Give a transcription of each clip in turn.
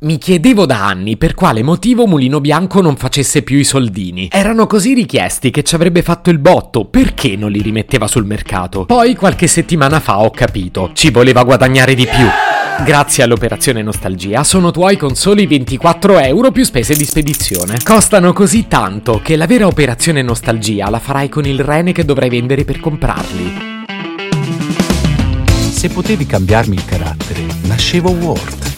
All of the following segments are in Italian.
Mi chiedevo da anni per quale motivo Mulino Bianco non facesse più i soldini. Erano così richiesti che ci avrebbe fatto il botto, perché non li rimetteva sul mercato? Poi qualche settimana fa ho capito, ci voleva guadagnare di più. Grazie all'operazione Nostalgia sono tuoi con soli 24 euro più spese di spedizione. Costano così tanto che la vera operazione Nostalgia la farai con il rene che dovrai vendere per comprarli. Se potevi cambiarmi il carattere, nascevo Ward.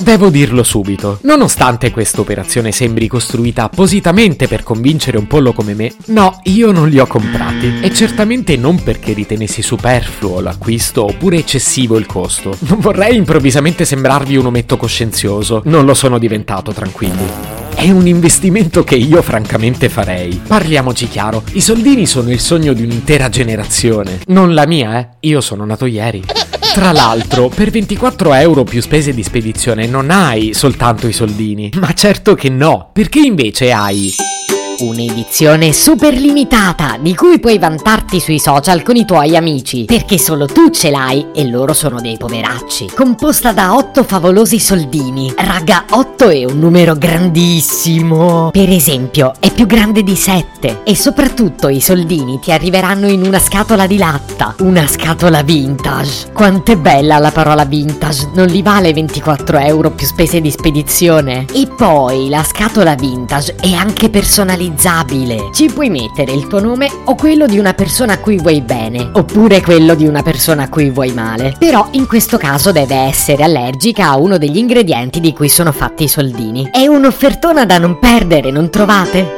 Devo dirlo subito, nonostante questa operazione sembri costruita appositamente per convincere un pollo come me, no, io non li ho comprati. E certamente non perché ritenessi superfluo l'acquisto oppure eccessivo il costo. Non vorrei improvvisamente sembrarvi un ometto coscienzioso, non lo sono diventato, tranquilli. È un investimento che io francamente farei. Parliamoci chiaro, i soldini sono il sogno di un'intera generazione. Non la mia, eh. Io sono nato ieri. Tra l'altro, per 24 euro più spese di spedizione non hai soltanto i soldini. Ma certo che no, perché invece hai Un'edizione super limitata di cui puoi vantarti sui social con i tuoi amici, perché solo tu ce l'hai e loro sono dei poveracci. Composta da 8 favolosi soldini. Raga, 8 è un numero grandissimo. Per esempio, è più grande di 7 e soprattutto i soldini ti arriveranno in una scatola di latta, una scatola vintage. Quanto è bella la parola vintage, non li vale 24 euro più spese di spedizione. E poi la scatola vintage è anche personalizzata personalizzabile. Ci puoi mettere il tuo nome o quello di una persona a cui vuoi bene, oppure quello di una persona a cui vuoi male. Però in questo caso deve essere allergica a uno degli ingredienti di cui sono fatti i soldini. È un'offertona da non perdere, non trovate?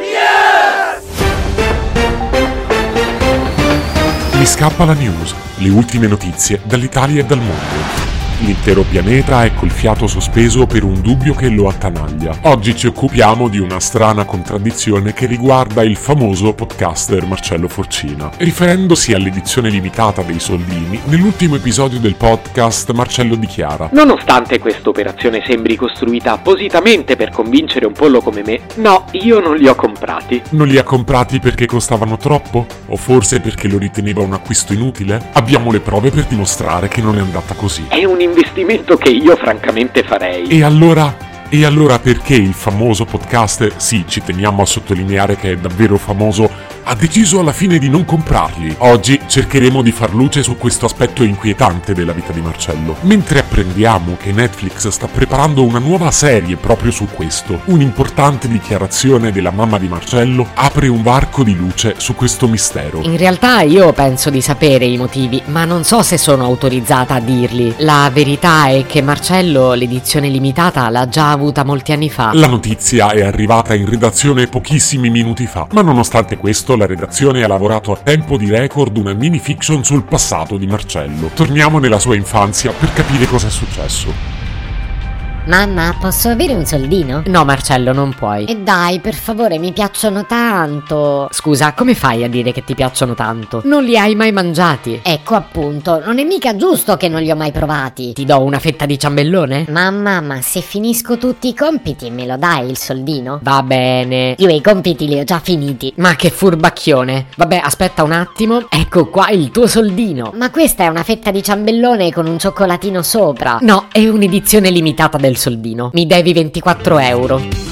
Mi scappa la news, le ultime notizie dall'Italia e dal mondo. L'intero pianeta è col fiato sospeso per un dubbio che lo attanaglia. Oggi ci occupiamo di una strana contraddizione che riguarda il famoso podcaster Marcello Forcina. Riferendosi all'edizione limitata dei soldini, nell'ultimo episodio del podcast Marcello dichiara Nonostante questa operazione sembri costruita appositamente per convincere un pollo come me, no, io non li ho comprati. Non li ha comprati perché costavano troppo? O forse perché lo riteneva un acquisto inutile? Abbiamo le prove per dimostrare che non è andata così. È un investimento che io francamente farei. E allora? E allora perché il famoso podcaster, sì, ci teniamo a sottolineare che è davvero famoso, ha deciso alla fine di non comprarli? Oggi cercheremo di far luce su questo aspetto inquietante della vita di Marcello, mentre apprendiamo che Netflix sta preparando una nuova serie proprio su questo. Un'importante dichiarazione della mamma di Marcello apre un varco di luce su questo mistero. In realtà io penso di sapere i motivi, ma non so se sono autorizzata a dirli. La verità è che Marcello l'edizione limitata l'ha già avuta molti anni fa. La notizia è arrivata in redazione pochissimi minuti fa, ma nonostante questo la redazione ha lavorato a tempo di record una mini fiction sul passato di Marcello. Torniamo nella sua infanzia per capire cosa è successo. Mamma, posso avere un soldino? No, Marcello, non puoi. E dai, per favore, mi piacciono tanto. Scusa, come fai a dire che ti piacciono tanto? Non li hai mai mangiati. Ecco appunto, non è mica giusto che non li ho mai provati. Ti do una fetta di ciambellone? Mamma, ma se finisco tutti i compiti me lo dai il soldino? Va bene. Io i compiti li ho già finiti. Ma che furbacchione. Vabbè, aspetta un attimo. Ecco qua il tuo soldino. Ma questa è una fetta di ciambellone con un cioccolatino sopra. No, è un'edizione limitata del soldino. Mi devi 24 euro.